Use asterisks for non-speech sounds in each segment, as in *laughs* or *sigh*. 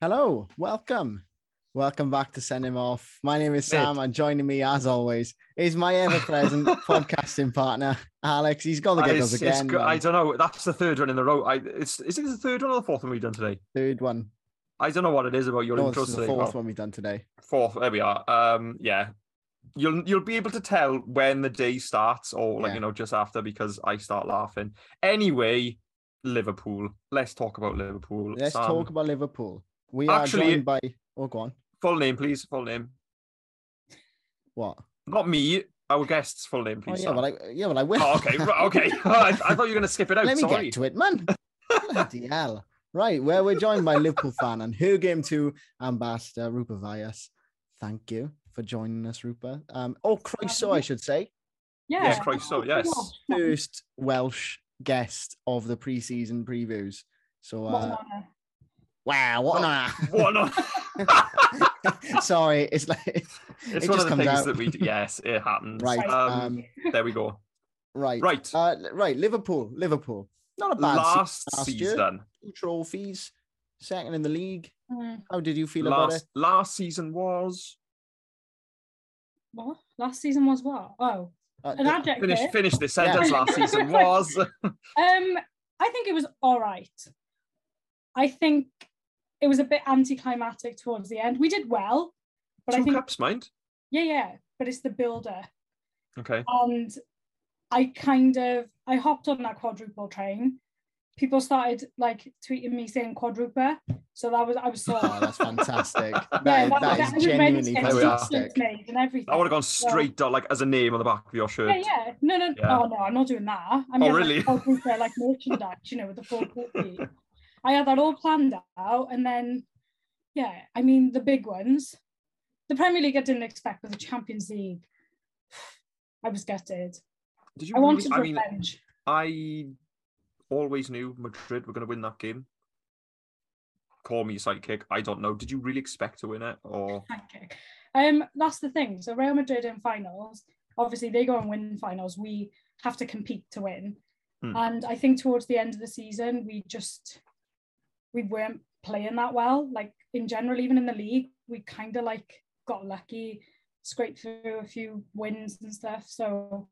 Hello, welcome. Welcome back to Send Him Off. My name is Sam, and joining me, as always, is my ever present *laughs* podcasting partner, Alex. He's got the giggles it's- it's again. go- I don't know. That's the third one in the row. I it's is it the third one or the fourth one we've done today? Third one. I don't know what it is about your No, intros this is the fourth Well, one we've done today. Fourth. There we are. Um, yeah. You'll you'll be able to tell when the day starts or like Yeah. you know just after because I start laughing. Anyway, Liverpool. Let's talk about Liverpool. Let's Sam, talk about Liverpool. We are Actually- joined by. Oh, go on. full name, please. Full name. What? Not me. Our guest's full name, Oh, please. yeah, but I, yeah, but I will. Oh, okay. Okay. *laughs* I, I thought you were going to skip it out. Let me Sorry. get to it, man. Bloody *laughs* hell. Right, where we're joined by Liverpool fan and Her Game Too ambassador, Rupa Vyas. Thank you for joining us, Rupa. Um, oh, Christ, so I should say. Yeah. Yes, Christ, so, yes. First Welsh guest of the preseason previews. So, What an uh, honour. Wow, what an honor. *laughs* What on? *laughs* Sorry, it's like, It's It one just of the comes things out. that we do. Yes, it happens. right. Um, Um, there we go. right. Right. Uh, right, Liverpool, Liverpool. Not a bad se- last last year. season. two trophies, second in the league. Mm, How did you feel about it? Last last season was What? Last season was what? Oh, Uh, an adjective. finish finish this sentence. Yeah. Last season *laughs* was Um, I think it was all right. I think it was a bit anticlimactic towards the end. We did well, but I two think caps, mind. yeah, yeah. But it's the builder, Okay. and I kind of I hopped on that quadruple train. People started like tweeting me saying quadruple, so that was I was so *laughs* Oh, that's fantastic. *laughs* That, yeah, that, that that is was genuinely get There we are. fantastic. and everything. I would have gone straight down, like as a name on the back of your shirt. Yeah, yeah. No, no, Yeah. oh no, I'm not doing that. I mean, Oh, really? Like, full group, uh, like merchandise, you know, with the full copy. *laughs* I had that all planned out, and then, yeah, I mean, the big ones, the Premier League, I didn't expect, but the Champions League, *sighs* I was gutted. Did you I really? wanted I mean, revenge. I always knew Madrid were going to win that game. Call me a sidekick. I don't know. Did you really expect to win it, or. Um, that's the thing. So Real Madrid in finals, obviously they go and win finals. We have to compete to win. Hmm. And I think towards the end of the season, we just we weren't playing that well. Like in general, even in the league, we kind of like got lucky, scraped through a few wins and stuff. So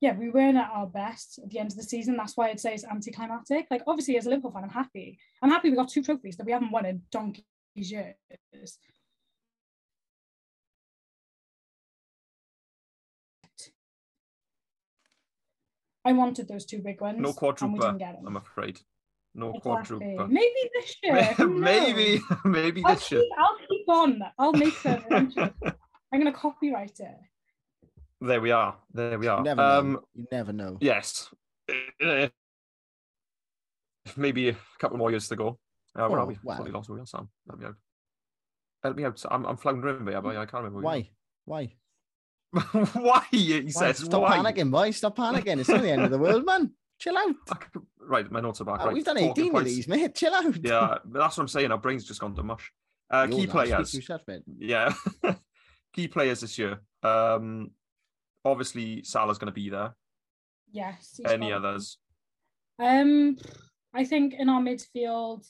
yeah, we weren't at our best at the end of the season. That's why I'd say it's anticlimactic. Like obviously, as a Liverpool fan, I'm happy. I'm happy we got two trophies that we haven't won in donkey's years. I wanted those two big ones. no quadruple? didn't get them. I'm afraid. No Exactly. quadruple. Maybe this *laughs* year. who maybe, knows? *laughs* maybe I'll this year. keep, I'll keep on. I'll make them. I'm *laughs* going to copyright it. There we are. There we are. You never um, know. You never know. yes. Uh, Maybe a couple more years to go. Uh, where Oh, are we? wow. Totally lost where we are, Sam. Help me out. Help me out. I'm, I'm floundering, but I can't remember. Why? Why? why? He Why? says. Stop why? panicking, boy. Stop panicking. It's not the end of the world, man. Chill out. Right, my notes are back. Oh, right, we've done talking 18 of points. these, mate. Chill out. Yeah, *laughs* but that's what I'm saying. Our brain's just gone to mush. Uh, key players. for yourself, mate. Yeah. *laughs* key players this year. Um, obviously, Salah's going to be there. Yes. Any got- others? Um, I think in our midfield,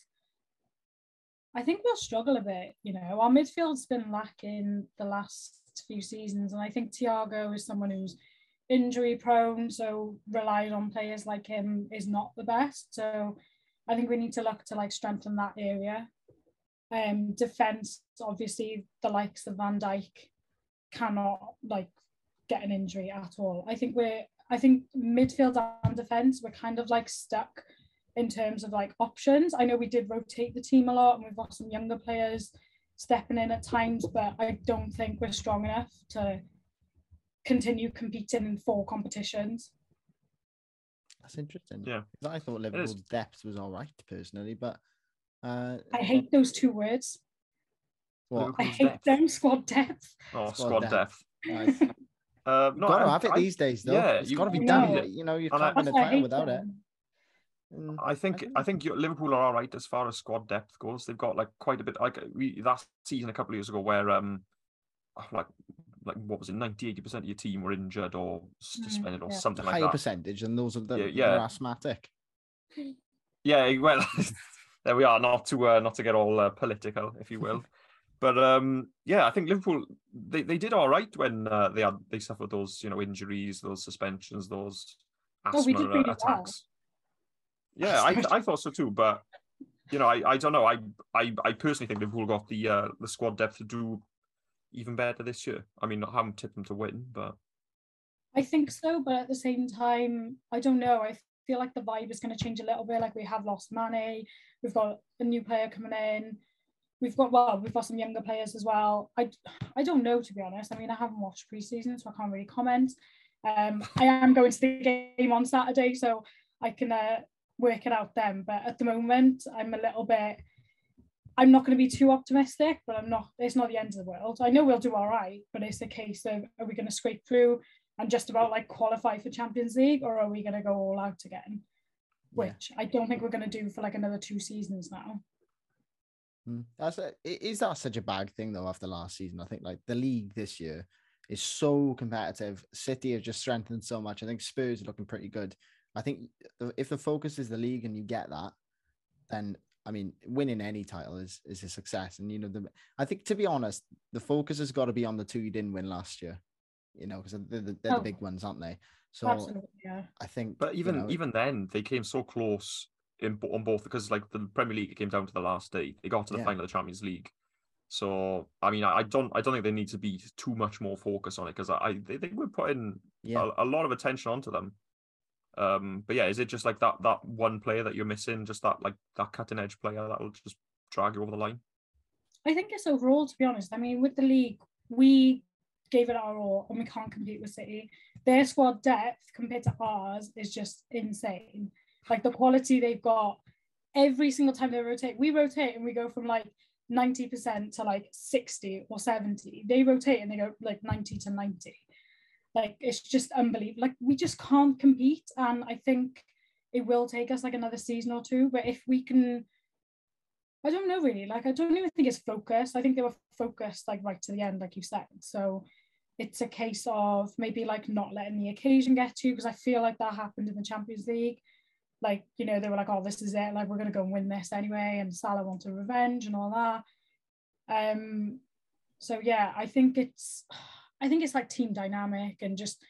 I think we'll struggle a bit. You know, our midfield's been lacking the last few seasons, and I think Thiago is someone who's injury prone, so relying on players like him is not the best. So I think we need to look to like strengthen that area. Um, defense, obviously, the likes of Van Dijk cannot like get an injury at all. I think we're I think midfield and defense we're kind of like stuck in terms of like options. I know we did rotate the team a lot and we've got some younger players stepping in at times, but I don't think we're strong enough to continue competing in four competitions. That's interesting. Yeah, I thought Liverpool's depth was all right, personally, but uh, I hate those two words. what? I hate depth? them squad depth. Oh, Squad squad depth. depth. Nice. *laughs* Uh, no, gotta I- have it I- these days, though. yeah, it's you- got to be you done. need You, you know, you And I- can't win a title hate without it. them. Mm, I think agree. I think Liverpool are all right as far as squad depth goes. They've got like quite a bit. Like we that season a couple of years ago, where um, like like what was it, 90 80 percent of your team were injured or suspended or yeah. something like higher that. percentage, and those are the Yeah, yeah, yeah. asthmatic. *laughs* Yeah, well, *laughs* there we are. Not to uh, not to get all uh, political, if you will. *laughs* But um, yeah, I think Liverpool they, they did all right when uh, they had they suffered those you know injuries, those suspensions, those asthma Oh, we did really well. attacks. Yeah, I, I thought so too. But you know, I, I don't know. I, I I personally think Liverpool got the uh, the squad depth to do even better this year. I mean, I haven't tipped them to win, but I think so, but at the same time, I don't know. I feel like the vibe is going to change a little bit. Like we have lost Mane, we've got a new player coming in. We've got well, we've got some younger players as well. I I don't know to be honest. I mean, I haven't watched preseason, so I can't really comment. Um, I am going to the game on Saturday, so I can uh, work it out then. But at the moment, I'm a little bit. I'm not going to be too optimistic, but I'm not. It's not the end of the world. I know we'll do all right, but it's a case of are we going to scrape through and just about like qualify for Champions League, or are we going to go all out again? Which I don't think we're going to do for like another two seasons now. Mm. That's a, is that such a bad thing though after last season? I think like the league this year is so competitive. City have just strengthened so much. I think Spurs are looking pretty good. I think if the focus is the league and you get that, then I mean winning any title is is a success. And you know the I think to be honest, the focus has got to be on the two you didn't win last year. You know because they're, the, they're Oh. the big ones, aren't they? So Absolutely, yeah. I think. but you even know, even then they came so close in on both because like the Premier League it came down to the last day. They got to the Yeah. final of the Champions League. So I mean, I, I don't I don't think they need to be too much more focused on it because I, I they, they were putting yeah. a, a lot of attention onto them. Um, but yeah, is it just like that that one player that you're missing, just that like that cutting edge player that will just drag you over the line? I think it's overall, to be honest. I mean, with the league, we gave it our all and we can't compete with City. Their squad depth compared to ours is just insane. Like the quality they've got every single time they rotate, we rotate and we go from like 90% to like 60 or 70. They rotate and they go like 90 to 90. Like it's just unbelievable. Like we just can't compete. And I think it will take us like another season or two. But if we can I don't know really. Like I don't even think it's focused. I think they were focused like right to the end, like you said. So it's a case of maybe like not letting the occasion get to you because I feel like that happened in the Champions League. Like, you know, they were like, oh, this is it. Like we're gonna go and win this anyway. And Salah wanted revenge and all that. Um so yeah, I think it's I think it's like team dynamic and just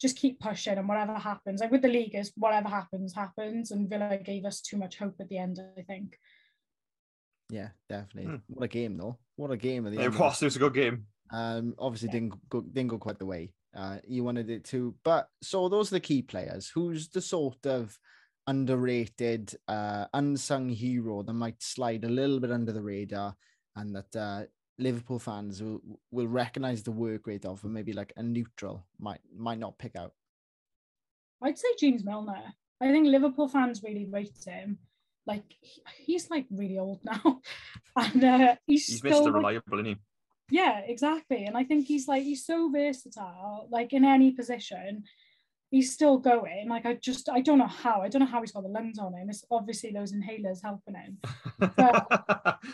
just keep pushing and whatever happens. Like with the league is whatever happens, happens. And Villa gave us too much hope at the end, I think. Yeah, definitely. Hmm. What a game though. What a game at the It end. was, it was a good game. Um, obviously Yeah. didn't go didn't go quite the way uh, you wanted it to. But so those are the key players. Who's the sort of underrated, uh, unsung hero that might slide a little bit under the radar, and that uh, Liverpool fans will will recognize the work rate of, and maybe like a neutral might might not pick out. I'd say James Milner. I think Liverpool fans really rate him. Like he- he's like really old *laughs* now, and uh, he's, He's still Mr. like- Reliable, isn't he? yeah, exactly. And I think he's like he's so versatile. Like in any position, he's still going. Like I just I don't know how. I don't know how he's got the lungs on him. It's obviously those inhalers helping him.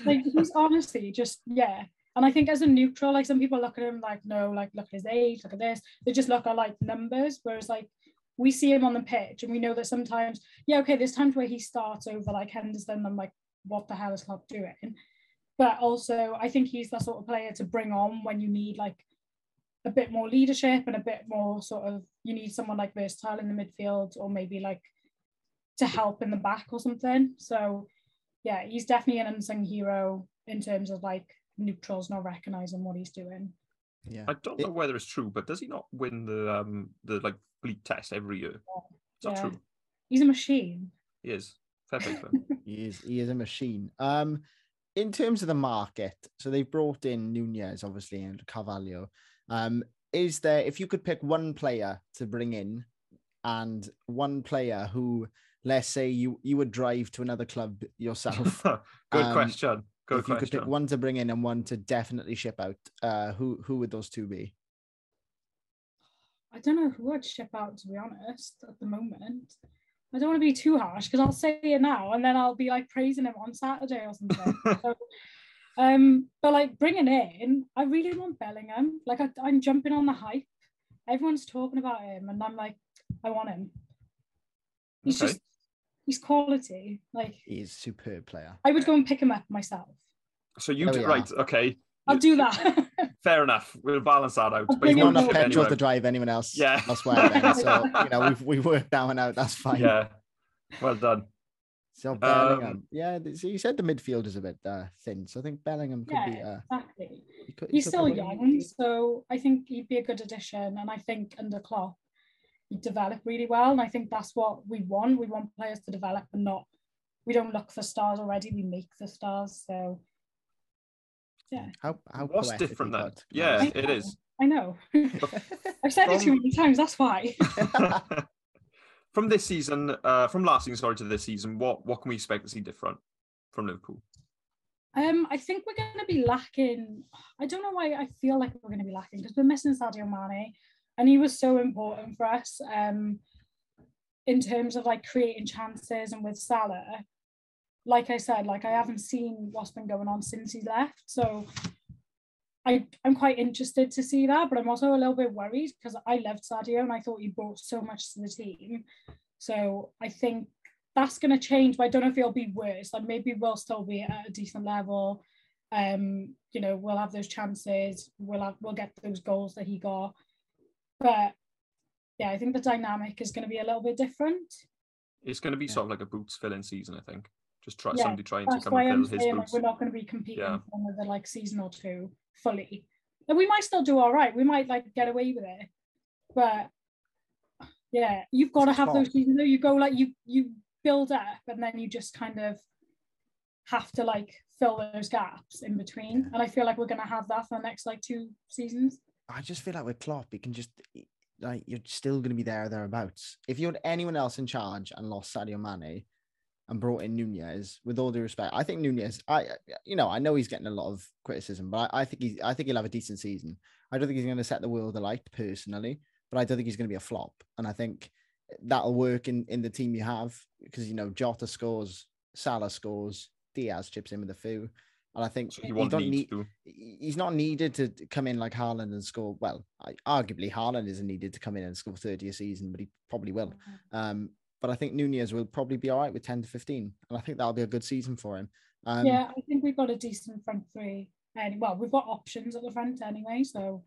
Like *laughs* he's honestly just yeah. And I think as a neutral, like some people look at him like, no, like look at his age, look at this. They just look at like numbers. Whereas like we see him on the pitch and we know that sometimes, yeah, okay, there's times where he starts over like Henderson. I'm like, what the hell is Klopp doing? But also, I think he's the sort of player to bring on when you need like a bit more leadership and a bit more sort of you need someone like versatile in the midfield or maybe like to help in the back or something. So yeah, he's definitely an unsung hero in terms of like neutrals not recognizing what he's doing. Yeah, I don't know whether it's true, but does he not win the um the like bleep test every year? Is that Yeah. true? He's a machine. He is. Fair play to him. *laughs* he is he is a machine. Um, in terms of the market, so they've brought in Nunez, obviously, and Carvalho. Um, is there if you could pick one player to bring in, and one player who, let's say, you you would drive to another club yourself. *laughs* Good Um, question. Good if you could pick one to bring in and one to definitely ship out, uh, who who would those two be? I don't know who I'd ship out to be honest at the moment. I don't want to be too harsh because I'll say it now and then I'll be like praising him on Saturday or something. *laughs* so, um, but like bringing in, I really want Bellingham. Like I, I'm jumping on the hype. Everyone's talking about him, and I'm like, I want him. He's Okay. just he's quality. Like He's a superb player. I would go and pick him up myself. So you There do, right? Okay, I'll do that. *laughs* fair enough. We'll balance that out. I'll But he's bring Not enough petrol anyway. to drive anyone else Yeah. elsewhere. Then. So *laughs* you know we've we worked that one out. That's fine. Yeah, well done. So Bellingham, Um, yeah. So you said the midfield is a bit uh, thin, so I think Bellingham could be. yeah, Uh, exactly. he could, he He's still put one in. young, so I think he'd be a good addition. And I think under Klopp, he'd develop really well. And I think that's what we want. We want players to develop and not. We don't look for stars already. We make the stars. So yeah, How how What's different he then? got, Yeah, it is. I know. *laughs* I've said it too many times. That's why. *laughs* *laughs* from this season, uh, from last season, sorry, to this season, what what can we expect to see different from Liverpool? Um, I think we're going to be lacking. I don't know why I feel like we're going to be lacking because we're missing Sadio Mane, and he was so important for us. Um, in terms of like creating chances and with Salah, like I said, like I haven't seen what's been going on since he left, so I I'm quite interested to see that, but I'm also a little bit worried because I loved Sadio and I thought he brought so much to the team. So I think that's going to change, but I don't know if it'll be worse. Like maybe we'll still be at a decent level. Um, you know, we'll have those chances. We'll have, we'll get those goals that he got. But yeah, I think the dynamic is going to be a little bit different. It's going to be Yeah. sort of like a boots filling season, I think. Just try Yeah, somebody trying to come why and I'm fill his saying like, we're not going to be competing Yeah. for another like season or two fully. And we might still do all right. We might like get away with it, but yeah, you've got to It's have those tough. seasons. though. You go like you you build up, and then you just kind of have to like fill those gaps in between. Yeah. And I feel like we're going to have that for the next like two seasons. I just feel like with Klopp, he can just like you're still going to be there or thereabouts. If you had anyone else in charge and lost Sadio Mane and brought in Nunez, with all due respect, I think Nunez. I you know I know he's getting a lot of criticism, but I, I think he's I think he'll have a decent season. I don't think he's going to set the world alight personally, but I don't think he's going to be a flop. And I think that'll work in in the team you have because you know Jota scores, Salah scores, Diaz chips in with a few. And I think So he won't don't need need to. he's not needed to come in like Haaland and score. Well, I, arguably Haaland isn't needed to come in and score 30 a season, but he probably will. Um, but I think Nunez will probably be all right with 10 to 15. And I think that'll be a good season for him. Um, yeah, I think we've got a decent front three. And well, we've got options at the front anyway, so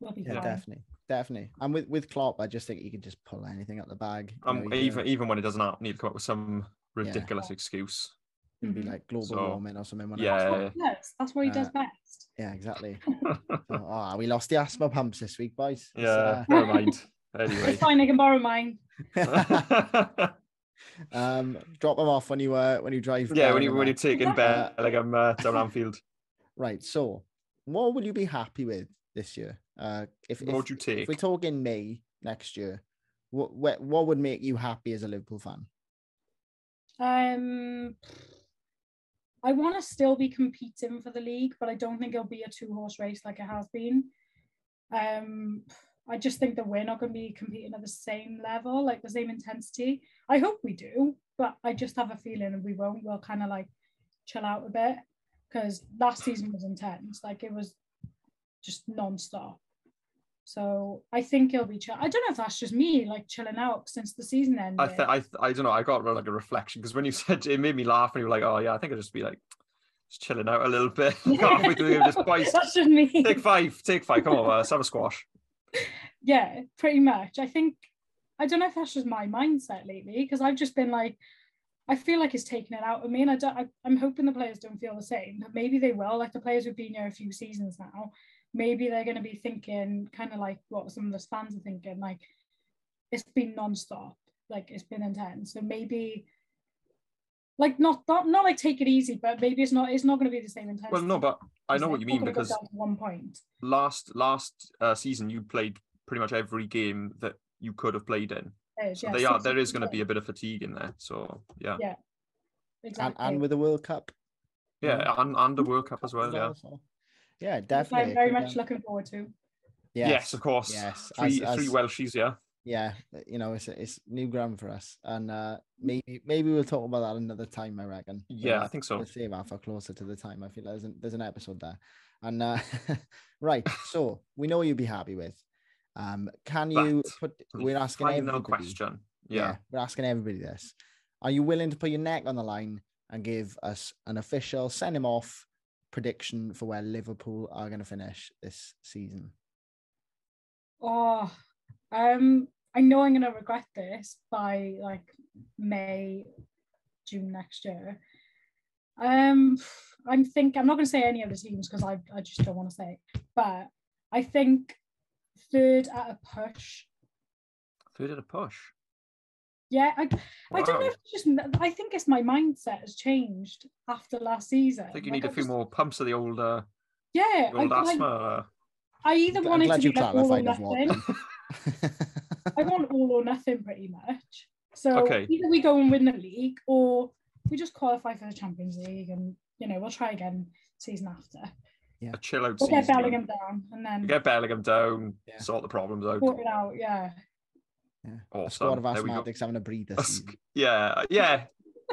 we'll be yeah, fine. definitely. Definitely. And with, with Klopp, I just think he can just pull anything out the bag. Um, know, even gonna- even when it doesn't have- need to come up with some ridiculous excuse. it'll be Mhm. like global So, warming or something. yeah. That's what he does. That's what he does Uh, best. Yeah, exactly. *laughs* So, oh, we lost the asthma pumps this week, boys. It's, *laughs* yeah, never mind. *laughs* Anyway. It's fine, I can borrow mine. *laughs* *laughs* um, drop them off when you uh, when you drive. yeah, when you and when that. you're taking Yeah. Bellingham uh, down Anfield, *laughs* Right. So, what will you be happy with this year? Uh, if what if, would you if we talk in May next year, what what, what would make you happy as a Liverpool fan? Um, I want to still be competing for the league, but I don't think it'll be a two horse race like it has been. Um, I just think that we're not going to be competing at the same level, like the same intensity. I hope we do, but I just have a feeling we won't. We'll kind of like chill out a bit because last season was intense. Like it was just non-stop. So I think it'll be chill. I don't know if that's just me like chilling out since the season ended. I th- I th- I don't know. I got like a reflection because when you *laughs* said it made me laugh and you were like, oh yeah, I think I'll just be like just chilling out a little bit *laughs* the game. Just boys, *laughs* That's just me. take five, take five. Come on, uh, let's have a squash. Yeah, pretty much. I think I don't know if that's just my mindset lately because I've just been like, I feel like it's taken it out of me, and I don't. I, I'm hoping the players don't feel the same, but maybe they will. Like the players who've been here a few seasons now, maybe they're going to be thinking kind of like what some of the fans are thinking. Like it's been non-stop, like it's been intense. So maybe. Like not, not not like take it easy, but maybe it's not it's not going to be the same intensity. Well, no, but I know what you mean because one point. last last uh, season you played pretty much every game that you could have played in. It is, So yeah, they are there is going to be a bit of fatigue in there. So yeah, Yeah. And, exactly. and with the World Cup, yeah, and, and the World Cup as well. Yeah. yeah, Which definitely. I'm very much looking forward to. Yes, of course. Yes, Three as- three as- Welshies. Yeah. Yeah you know it's it's new ground for us and uh maybe maybe we'll talk about that another time i reckon Yeah, I We'll- think so. we'll save that for closer to the time i feel there's an, there's an episode there and uh *laughs* right *laughs* so we know you'd be happy with um can you But put we're asking final everybody question. Yeah. we're asking everybody this. Are you willing to put your neck on the line and give us an official send him off prediction for where Liverpool are going to finish this season? Oh, um, I know I'm gonna regret this by like May, June next year. Um, I'm think I'm not gonna say any of the teams because I, I just don't want to say, but I think third at a push. Third at a push. Yeah, I, I don't know if it's just I think it's my mindset has changed after last season. I think you Like, need a few just- more pumps of the old, uh, Yeah, old I, asthma. I, uh, I either I'm want glad to you be like all or clarified as well. nothing. *laughs* I want all or nothing pretty much. So Okay. either we go and win the league or we just qualify for the Champions League and you know we'll try again season after. Yeah. A chill out We'll season. get Bellingham down and then Get Bellingham down, Yeah. sort the problems out. sort it out. Yeah. a Awesome. squad of There we go. asthmatics having a breather. A Yeah, yeah.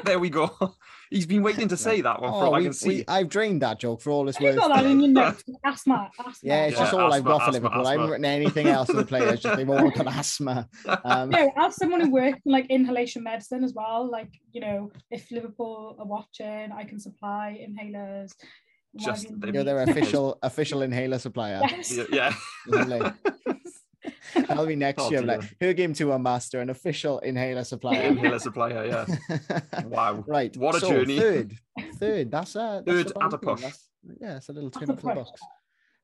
*laughs* There we go. *laughs* He's been waiting to say that one for Oh, all I can see. We, I've drained that joke for all this. it's You worth. got that in your notes. *laughs* Asthma. Asthma. Yeah, it's Yeah, just all I've got for asthma, Liverpool. I haven't written anything else for the players. Just they've all got asthma. Um, No, as someone who works in like inhalation medicine as well, like you know, if Liverpool are watching, I can supply inhalers. Just- whatever they- you You're their official official inhaler supplier. Yes. yeah, yeah. *laughs* Lovely. That'll be next Oh, year. dear. Like, Her Game Too, a master, an official inhaler supplier. *laughs* Inhaler supplier, yeah. *laughs* Wow. right. What a so journey. Third, third. That's a that's Third a at a push. That's- yeah, it's a little At turn a up for the push. books.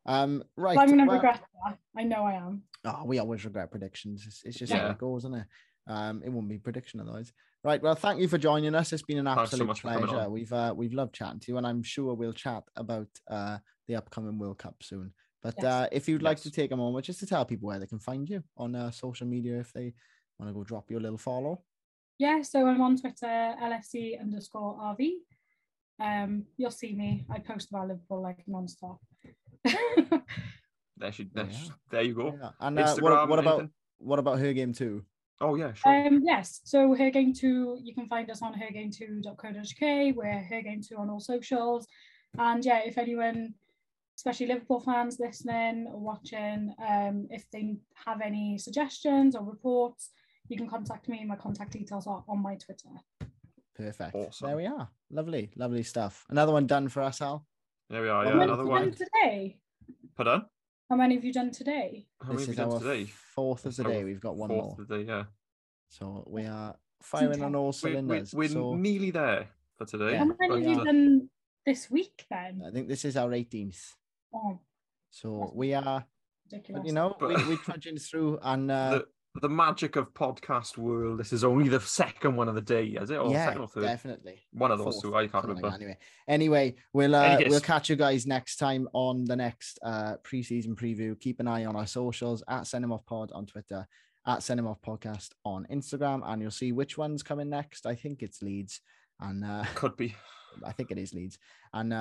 Um, right. I'm gonna well- regret that. I know I am. Oh, we always regret predictions. It's, it's just Yeah. how it goes, isn't it? Um, it won't be prediction otherwise. Right. Well, thank you for joining us. It's been an Thanks so absolute much for coming pleasure. We've uh, we've loved chatting to you, and I'm sure we'll chat about uh, the upcoming World Cup soon. But Yes. uh, if you'd like to take a moment just to tell people where they can find you on uh, social media, if they want to go drop you a little follow. Yeah, so I'm on Twitter, LFC underscore RV. Um, you'll see me. I post about Liverpool like non-stop. There, she, there, Yeah. she- there you go. Yeah. And uh, Instagram. what, what about anything? what about her game too? Oh yeah, sure. um, yes, so Her Game Too, you can find us on hergametoo.co.uk. We're Her Game Too on all socials. And yeah, if anyone, especially Liverpool fans listening or watching, um, if they have any suggestions or reports, you can contact me. My contact details are on my Twitter. Perfect. Awesome. There we are. Lovely, lovely stuff. Another one done for us, Al. There we are. Yeah, another one. today? Pardon? How many have you done today? How many this have is done our today? fourth of the day. We've got one more. Fourth of the day, yeah. So we are firing on all We, we, cylinders. we're so nearly there for today. Yeah. How many have you done this week then? I think this is our 18th. Oh, So we are, ridiculous. you know, we, we're trudging through and uh, the, the magic of podcast world. This is only the second one of the day, is it? Or yeah, second or third? definitely. One of those Fourth, two. I can't something like remember. Anyway, anyway, we'll uh, we'll catch you guys next time on the next uh preseason preview. Keep an eye on our socials at Send 'em Off Pod on Twitter, at Send 'em Off Podcast on Instagram, and you'll see which one's coming next. I think it's Leeds, and uh, Could be. I think it is Leeds, and uh,